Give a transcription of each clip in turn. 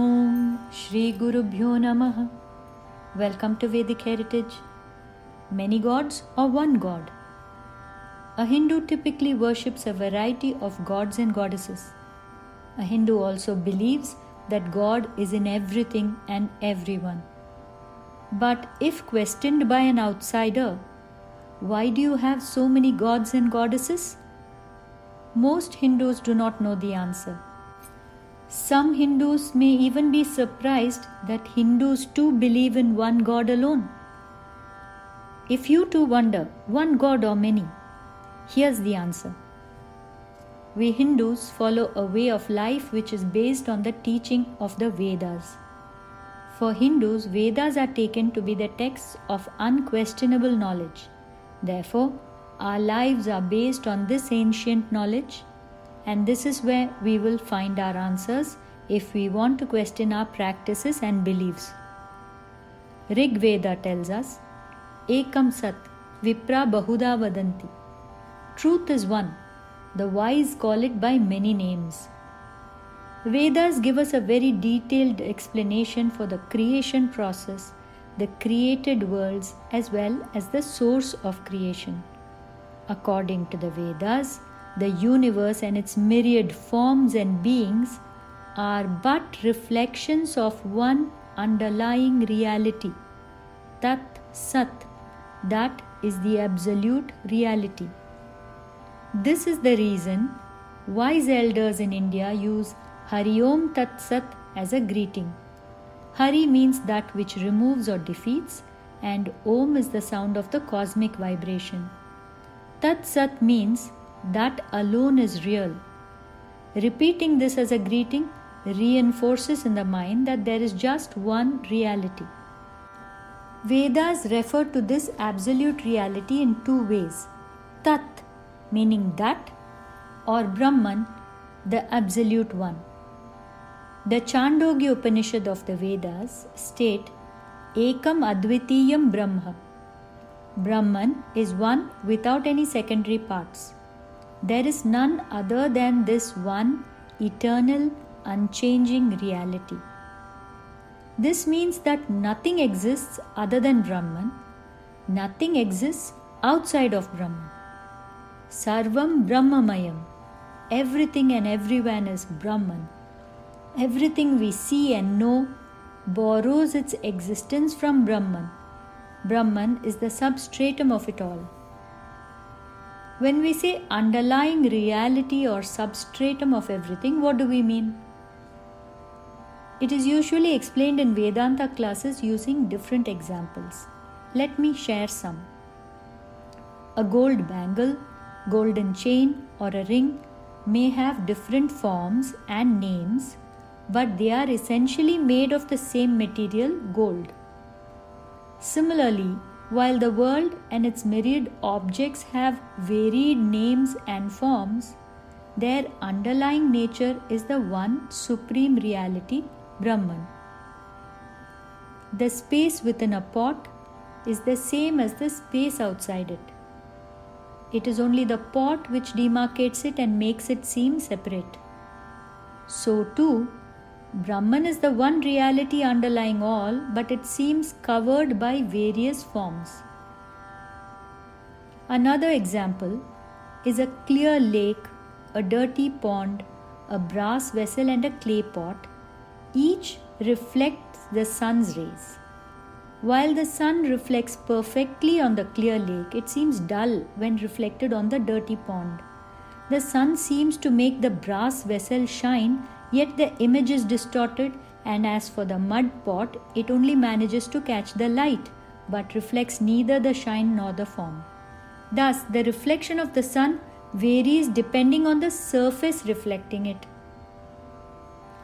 Om Shri Guru Bhyo Namaha. Welcome to Vedic Heritage. Many gods or one god? A Hindu typically worships a variety of gods and goddesses. A Hindu also believes that God is in everything and everyone. But if questioned by an outsider, why do you have so many gods and goddesses? Most Hindus do not know the answer. Some Hindus may even be surprised that Hindus too believe in one God alone. If you too wonder, one God or many, here's the answer. We Hindus follow a way of life which is based on the teaching of the Vedas. For Hindus, Vedas are taken to be the texts of unquestionable knowledge. Therefore, our lives are based on this ancient knowledge and this is where we will find our answers if we want to question our practices and beliefs. Rig Veda tells us, Ekam Sat, Vipra Bahuda Vadanti. Truth is one, the wise call it by many names. Vedas give us a very detailed explanation for the creation process, the created worlds, as well as the source of creation. According to the Vedas, the universe and its myriad forms and beings are but reflections of one underlying reality, Tat Sat, that is the absolute reality. This is the reason wise elders in India use Hari Om Tat Sat as a greeting. Hari means that which removes or defeats, and Om is the sound of the cosmic vibration. Tat Sat means that alone is real. Repeating this as a greeting reinforces in the mind that there is just one reality. Vedas refer to this absolute reality in two ways Tat, meaning that, or Brahman, the absolute one. The Chandogya Upanishad of the Vedas state Ekam Advitiyam Brahma. Brahman is one without any secondary parts. There is none other than this one eternal, unchanging reality. This means that nothing exists other than Brahman, nothing exists outside of Brahman. Sarvam Brahmamayam. Everything and everyone is Brahman. Everything we see and know borrows its existence from Brahman. Brahman is the substratum of it all. When we say underlying reality or substratum of everything, what do we mean? It is usually explained in Vedanta classes using different examples. Let me share some. A gold bangle, golden chain, or a ring may have different forms and names, but they are essentially made of the same material, gold. Similarly, while the world and its myriad objects have varied names and forms, their underlying nature is the one supreme reality, Brahman. The space within a pot is the same as the space outside it. It is only the pot which demarcates it and makes it seem separate. So, too, Brahman is the one reality underlying all, but it seems covered by various forms. Another example is a clear lake, a dirty pond, a brass vessel, and a clay pot. Each reflects the sun's rays. While the sun reflects perfectly on the clear lake, it seems dull when reflected on the dirty pond. The sun seems to make the brass vessel shine Yet the image is distorted, and as for the mud pot, it only manages to catch the light, but reflects neither the shine nor the form. Thus, the reflection of the sun varies depending on the surface reflecting it.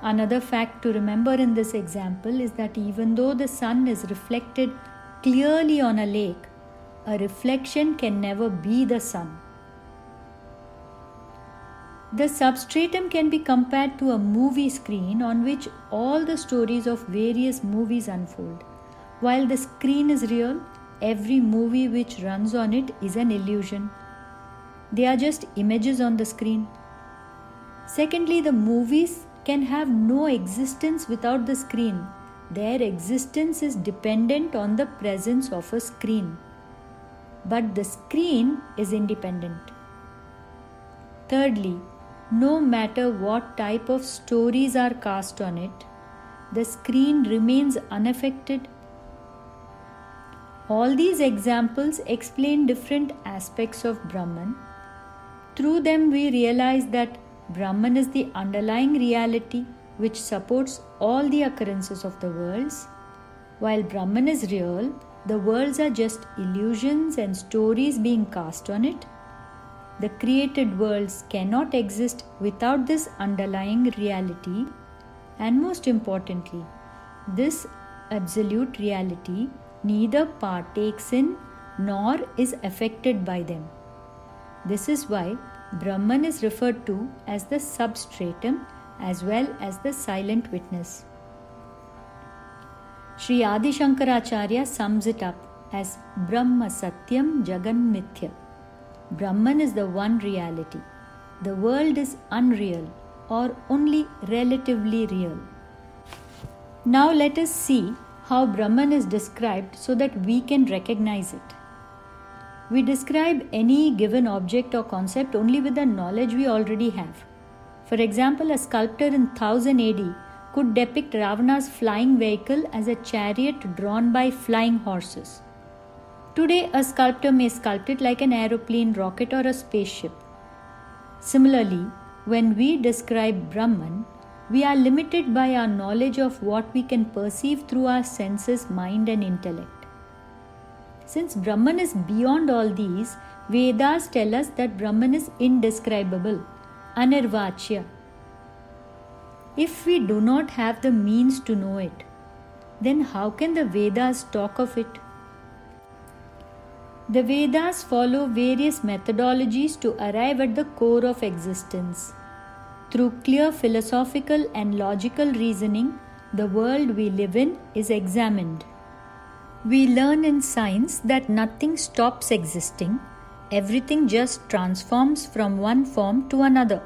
Another fact to remember in this example is that even though the sun is reflected clearly on a lake, a reflection can never be the sun. The substratum can be compared to a movie screen on which all the stories of various movies unfold. While the screen is real, every movie which runs on it is an illusion. They are just images on the screen. Secondly, the movies can have no existence without the screen. Their existence is dependent on the presence of a screen. But the screen is independent. Thirdly, no matter what type of stories are cast on it, the screen remains unaffected. All these examples explain different aspects of Brahman. Through them, we realize that Brahman is the underlying reality which supports all the occurrences of the worlds. While Brahman is real, the worlds are just illusions and stories being cast on it. The created worlds cannot exist without this underlying reality and most importantly, this absolute reality neither partakes in nor is affected by them. This is why Brahman is referred to as the substratum as well as the silent witness. Sri Adi Shankaracharya sums it up as Brahma Satyam Jagan Mithya. Brahman is the one reality. The world is unreal or only relatively real. Now let us see how Brahman is described so that we can recognize it. We describe any given object or concept only with the knowledge we already have. For example, a sculptor in 1000 AD could depict Ravana's flying vehicle as a chariot drawn by flying horses. Today, a sculptor may sculpt it like an aeroplane, rocket, or a spaceship. Similarly, when we describe Brahman, we are limited by our knowledge of what we can perceive through our senses, mind, and intellect. Since Brahman is beyond all these, Vedas tell us that Brahman is indescribable, anirvachya. If we do not have the means to know it, then how can the Vedas talk of it? The Vedas follow various methodologies to arrive at the core of existence. Through clear philosophical and logical reasoning, the world we live in is examined. We learn in science that nothing stops existing, everything just transforms from one form to another.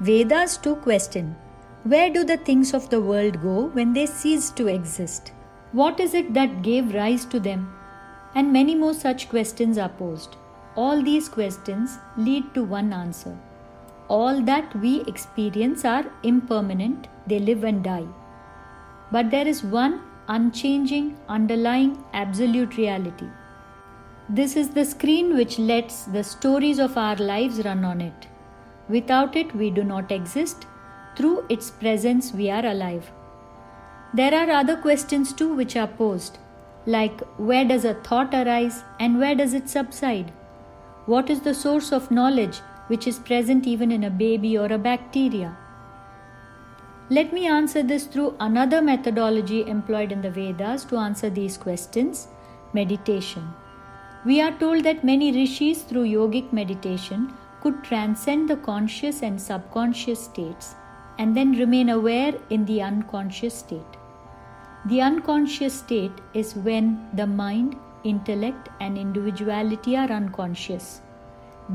Vedas too question Where do the things of the world go when they cease to exist? What is it that gave rise to them? And many more such questions are posed. All these questions lead to one answer all that we experience are impermanent, they live and die. But there is one unchanging, underlying, absolute reality. This is the screen which lets the stories of our lives run on it. Without it, we do not exist. Through its presence, we are alive. There are other questions too which are posed, like where does a thought arise and where does it subside? What is the source of knowledge which is present even in a baby or a bacteria. Let me answer this through another methodology employed in the Vedas to answer these questions meditation. We are told that many rishis through yogic meditation could transcend the conscious and subconscious states and then remain aware in the unconscious state. The unconscious state is when the mind, intellect, and individuality are unconscious.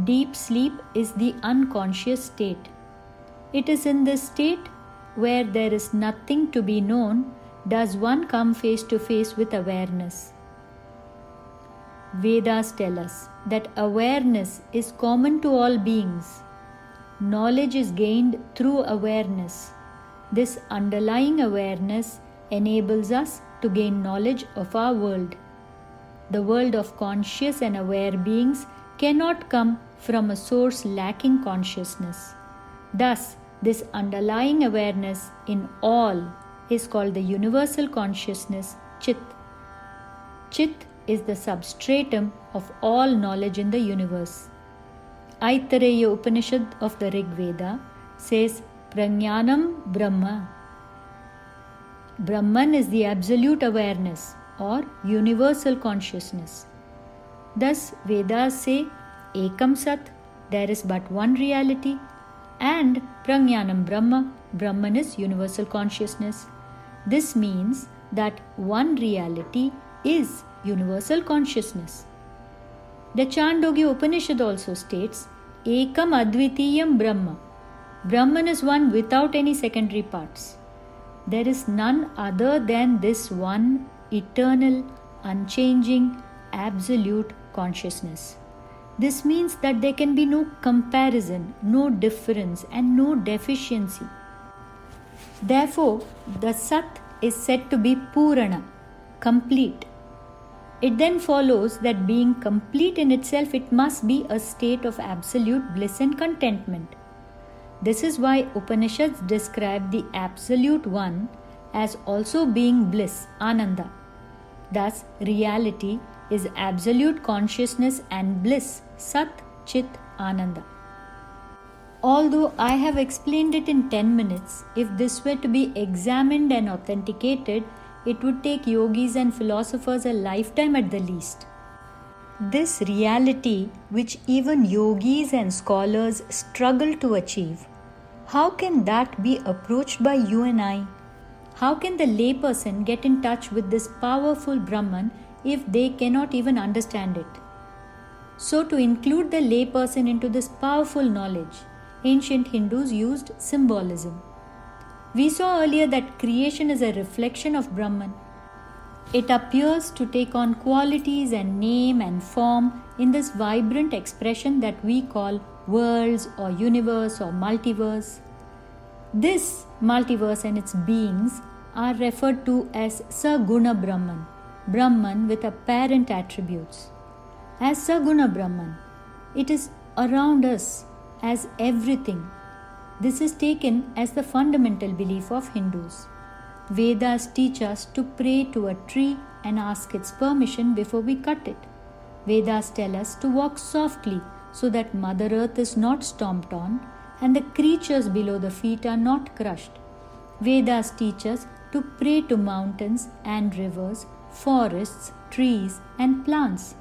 Deep sleep is the unconscious state. It is in this state where there is nothing to be known does one come face to face with awareness. Vedas tell us that awareness is common to all beings. Knowledge is gained through awareness. This underlying awareness enables us to gain knowledge of our world. The world of conscious and aware beings cannot come from a source lacking consciousness. Thus, this underlying awareness in all is called the universal consciousness, Chit. Chit is the substratum of all knowledge in the universe. Aitareya Upanishad of the Rig Veda says Prajnanam Brahma. Brahman is the absolute awareness or universal consciousness. Thus, Vedas say Ekam Sat, there is but one reality, and Prajnanam Brahma, Brahman is universal consciousness. This means that one reality is universal consciousness. The Chandogya Upanishad also states Ekam Advitiyam Brahma. Brahman is one without any secondary parts. There is none other than this one eternal, unchanging, absolute consciousness. This means that there can be no comparison, no difference, and no deficiency. Therefore, the Sat is said to be Purna, complete. It then follows that being complete in itself, it must be a state of absolute bliss and contentment. This is why Upanishads describe the Absolute One as also being bliss, Ananda. Thus, reality is absolute consciousness and bliss, Sat Chit Ananda. Although I have explained it in 10 minutes, if this were to be examined and authenticated, it would take yogis and philosophers a lifetime at the least. This reality, which even yogis and scholars struggle to achieve, how can that be approached by you and I? How can the layperson get in touch with this powerful Brahman if they cannot even understand it? So, to include the layperson into this powerful knowledge, ancient Hindus used symbolism. We saw earlier that creation is a reflection of Brahman. It appears to take on qualities and name and form in this vibrant expression that we call worlds or universe or multiverse. This multiverse and its beings are referred to as Saguna Brahman, Brahman with apparent attributes. As Saguna Brahman, it is around us as everything. This is taken as the fundamental belief of Hindus. Vedas teach us to pray to a tree and ask its permission before we cut it. Vedas tell us to walk softly so that Mother Earth is not stomped on and the creatures below the feet are not crushed. Vedas teach us to pray to mountains and rivers, forests, trees, and plants,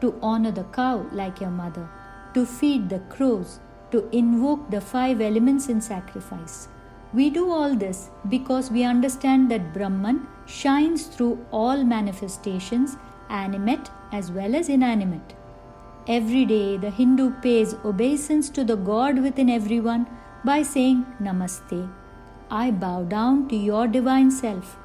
to honor the cow like your mother, to feed the crows, to invoke the five elements in sacrifice. We do all this because we understand that Brahman shines through all manifestations, animate as well as inanimate. Every day, the Hindu pays obeisance to the God within everyone by saying Namaste. I bow down to your divine self.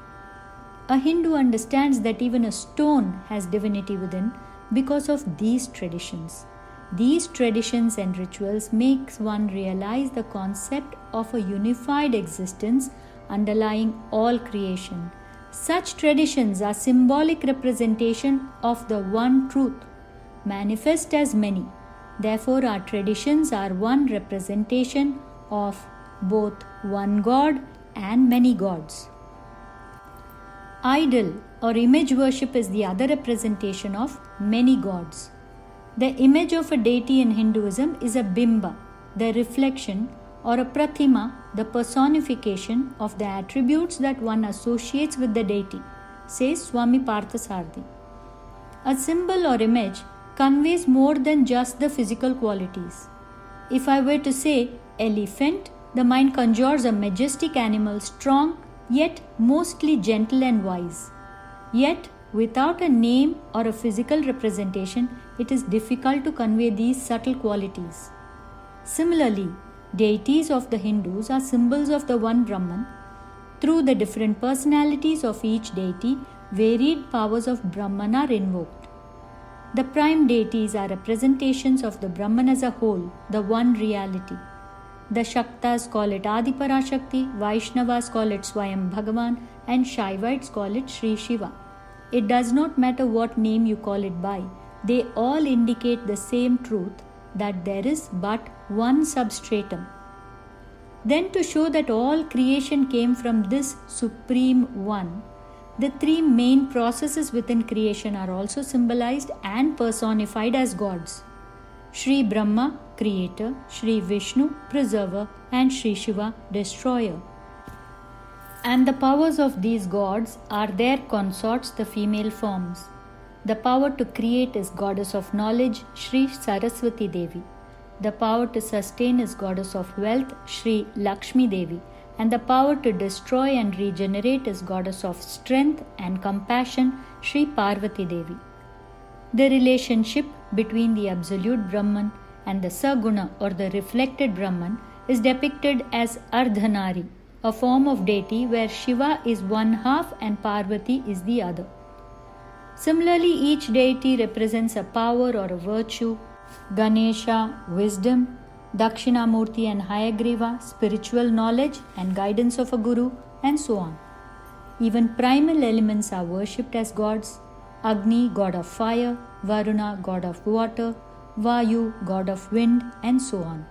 A Hindu understands that even a stone has divinity within because of these traditions. These traditions and rituals makes one realize the concept of a unified existence underlying all creation. Such traditions are symbolic representation of the one truth manifest as many. Therefore, our traditions are one representation of both one God and many gods. Idol or image worship is the other representation of many gods. The image of a deity in Hinduism is a bimba, the reflection, or a pratima, the personification of the attributes that one associates with the deity, says Swami Parthasarathy. A symbol or image conveys more than just the physical qualities. If I were to say elephant, the mind conjures a majestic animal, strong yet mostly gentle and wise. Yet, without a name or a physical representation, it is difficult to convey these subtle qualities. Similarly, deities of the Hindus are symbols of the one Brahman. Through the different personalities of each deity, varied powers of Brahman are invoked. The prime deities are representations of the Brahman as a whole, the one reality. The Shaktas call it Adi Parashakti, Vaishnavas call it Swayam Bhagavan, and Shaivites call it Sri Shiva. It does not matter what name you call it by, they all indicate the same truth that there is but one substratum. Then, to show that all creation came from this Supreme One, the three main processes within creation are also symbolized and personified as gods Sri Brahma, creator, Sri Vishnu, preserver, and Sri Shiva, destroyer. And the powers of these gods are their consorts, the female forms. The power to create is goddess of knowledge, Sri Saraswati Devi. The power to sustain is goddess of wealth, Sri Lakshmi Devi and the power to destroy and regenerate is goddess of strength and compassion, Sri Parvati Devi. The relationship between the absolute Brahman and the Saguna or the reflected Brahman is depicted as Ardhanari, a form of deity where Shiva is one half and Parvati is the other. Similarly, each deity represents a power or a virtue. Ganesha, wisdom, Dakshinamurti and Hayagriva, spiritual knowledge and guidance of a guru, and so on. Even primal elements are worshipped as gods Agni, god of fire, Varuna, god of water, Vayu, god of wind, and so on.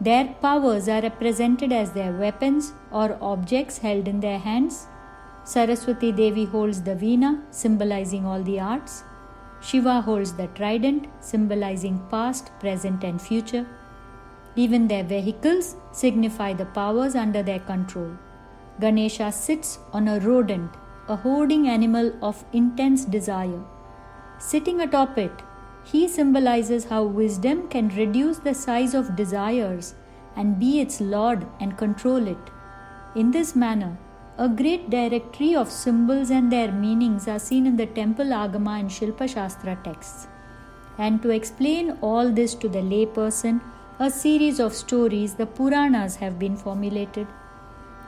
Their powers are represented as their weapons or objects held in their hands. Saraswati Devi holds the veena, symbolizing all the arts. Shiva holds the trident, symbolizing past, present, and future. Even their vehicles signify the powers under their control. Ganesha sits on a rodent, a hoarding animal of intense desire. Sitting atop it, he symbolizes how wisdom can reduce the size of desires and be its lord and control it. In this manner, a great directory of symbols and their meanings are seen in the temple Agama and Shilpa Shastra texts. And to explain all this to the layperson, a series of stories, the Puranas, have been formulated.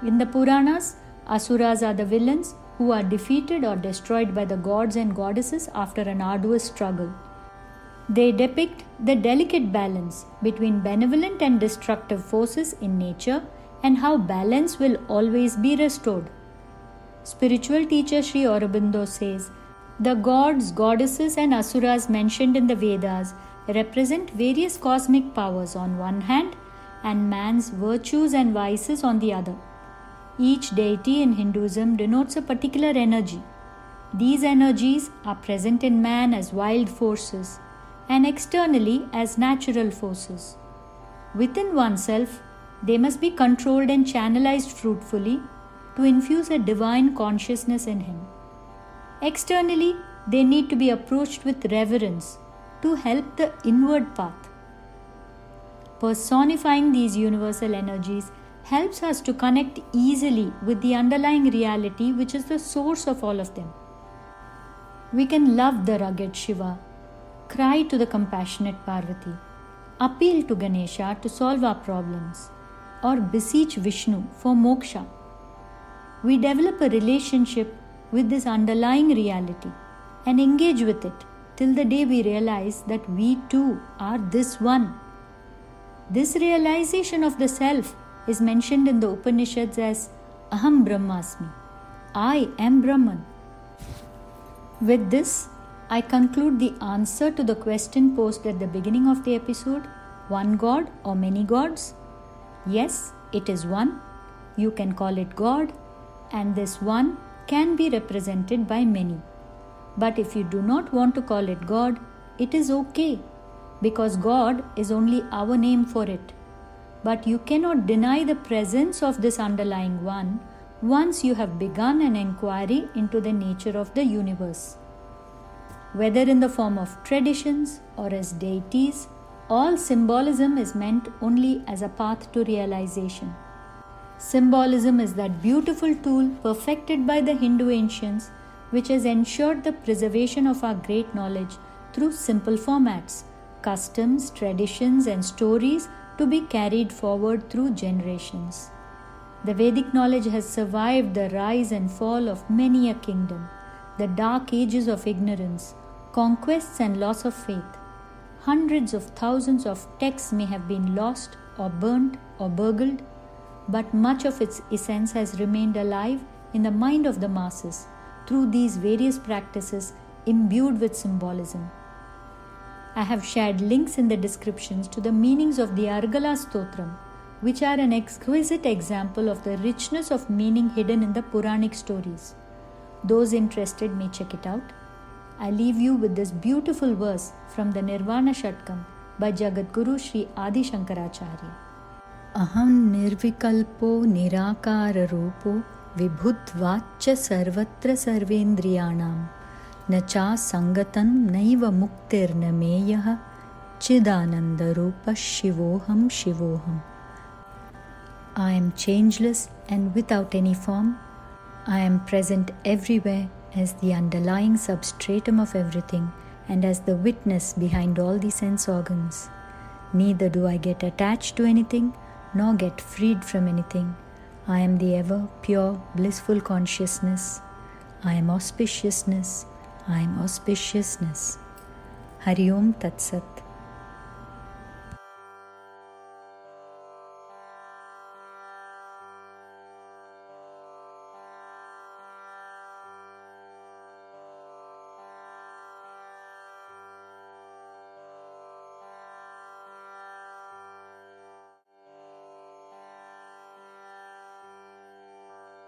In the Puranas, Asuras are the villains who are defeated or destroyed by the gods and goddesses after an arduous struggle. They depict the delicate balance between benevolent and destructive forces in nature and how balance will always be restored. Spiritual teacher Sri Aurobindo says the gods, goddesses, and asuras mentioned in the Vedas represent various cosmic powers on one hand and man's virtues and vices on the other. Each deity in Hinduism denotes a particular energy. These energies are present in man as wild forces and externally as natural forces. Within oneself, they must be controlled and channelized fruitfully to infuse a divine consciousness in him. Externally, they need to be approached with reverence to help the inward path. Personifying these universal energies helps us to connect easily with the underlying reality which is the source of all of them. We can love the rugged Shiva, cry to the compassionate Parvati, appeal to Ganesha to solve our problems, or beseech Vishnu for moksha. We develop a relationship with this underlying reality and engage with it till the day we realize that we too are this one. This realization of the self is mentioned in the Upanishads as Aham Brahmasmi. I am Brahman. With this, I conclude the answer to the question posed at the beginning of the episode one God or many gods? Yes, it is one. You can call it God, and this one can be represented by many. But if you do not want to call it God, it is okay because God is only our name for it. But you cannot deny the presence of this underlying one once you have begun an inquiry into the nature of the universe. Whether in the form of traditions or as deities, all symbolism is meant only as a path to realization. Symbolism is that beautiful tool perfected by the Hindu ancients which has ensured the preservation of our great knowledge through simple formats, customs, traditions, and stories to be carried forward through generations. The Vedic knowledge has survived the rise and fall of many a kingdom, the dark ages of ignorance, conquests, and loss of faith. Hundreds of thousands of texts may have been lost or burnt or burgled, but much of its essence has remained alive in the mind of the masses through these various practices imbued with symbolism. I have shared links in the descriptions to the meanings of the Argala Stotram, which are an exquisite example of the richness of meaning hidden in the Puranic stories. Those interested may check it out. I leave you with this beautiful verse from the Nirvana Shatkam by Jagadguru Sri Adi Shankaracharya. Aham nirvikalpo nirakara विभुत्वाच्च सर्वत्र सर्वेन्द्रियाणां न चासङ्गतं नैव मुक्तिर्न मेयः चिदानन्दरूपः शिवोऽहं शिवोऽहम्। I am changeless and without any form I am present everywhere as the underlying substratum of everything and as the witness behind all the sense organs neither do I get attach to anything no get freed from anything I am the ever pure, blissful consciousness. I am auspiciousness. I am auspiciousness. Hari Om Tat Sat.